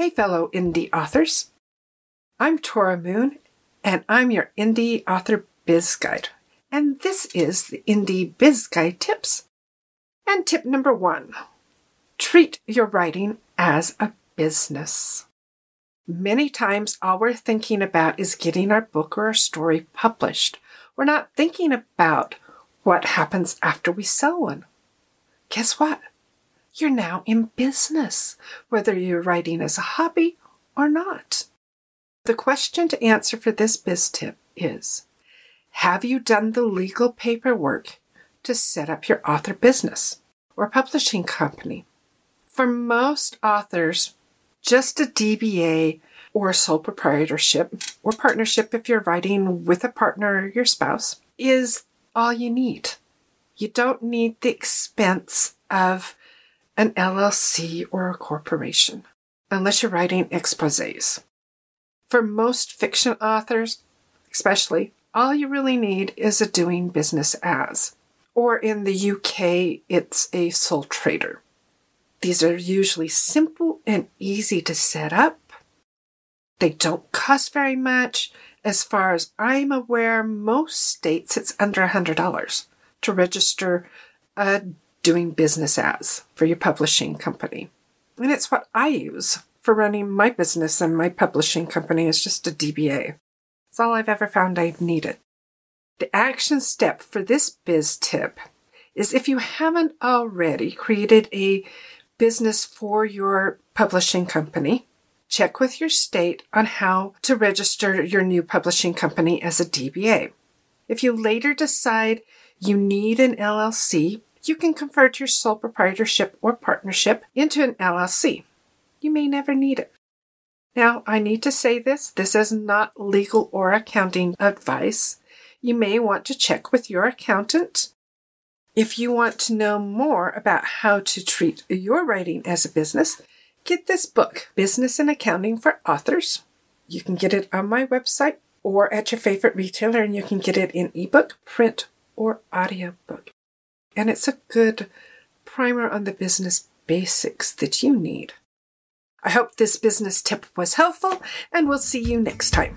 Hey, fellow indie authors. I'm Tora Moon, and I'm your Indie Author Biz Guide. And this is the Indie Biz Guide tips. And tip number one treat your writing as a business. Many times, all we're thinking about is getting our book or our story published. We're not thinking about what happens after we sell one. Guess what? You're now in business, whether you're writing as a hobby or not. The question to answer for this biz tip is Have you done the legal paperwork to set up your author business or publishing company? For most authors, just a DBA or sole proprietorship or partnership if you're writing with a partner or your spouse is all you need. You don't need the expense of an LLC or a corporation, unless you're writing exposés. For most fiction authors, especially, all you really need is a doing business as. Or in the UK, it's a sole trader. These are usually simple and easy to set up. They don't cost very much. As far as I'm aware, most states it's under $100 to register a doing business as for your publishing company. And it's what I use for running my business and my publishing company is just a DBA. It's all I've ever found I've needed. The action step for this biz tip is if you haven't already created a business for your publishing company, check with your state on how to register your new publishing company as a DBA. If you later decide you need an LLC, you can convert your sole proprietorship or partnership into an LLC. You may never need it. Now, I need to say this this is not legal or accounting advice. You may want to check with your accountant. If you want to know more about how to treat your writing as a business, get this book, Business and Accounting for Authors. You can get it on my website or at your favorite retailer, and you can get it in ebook, print, or audiobook and it's a good primer on the business basics that you need. I hope this business tip was helpful, and we'll see you next time.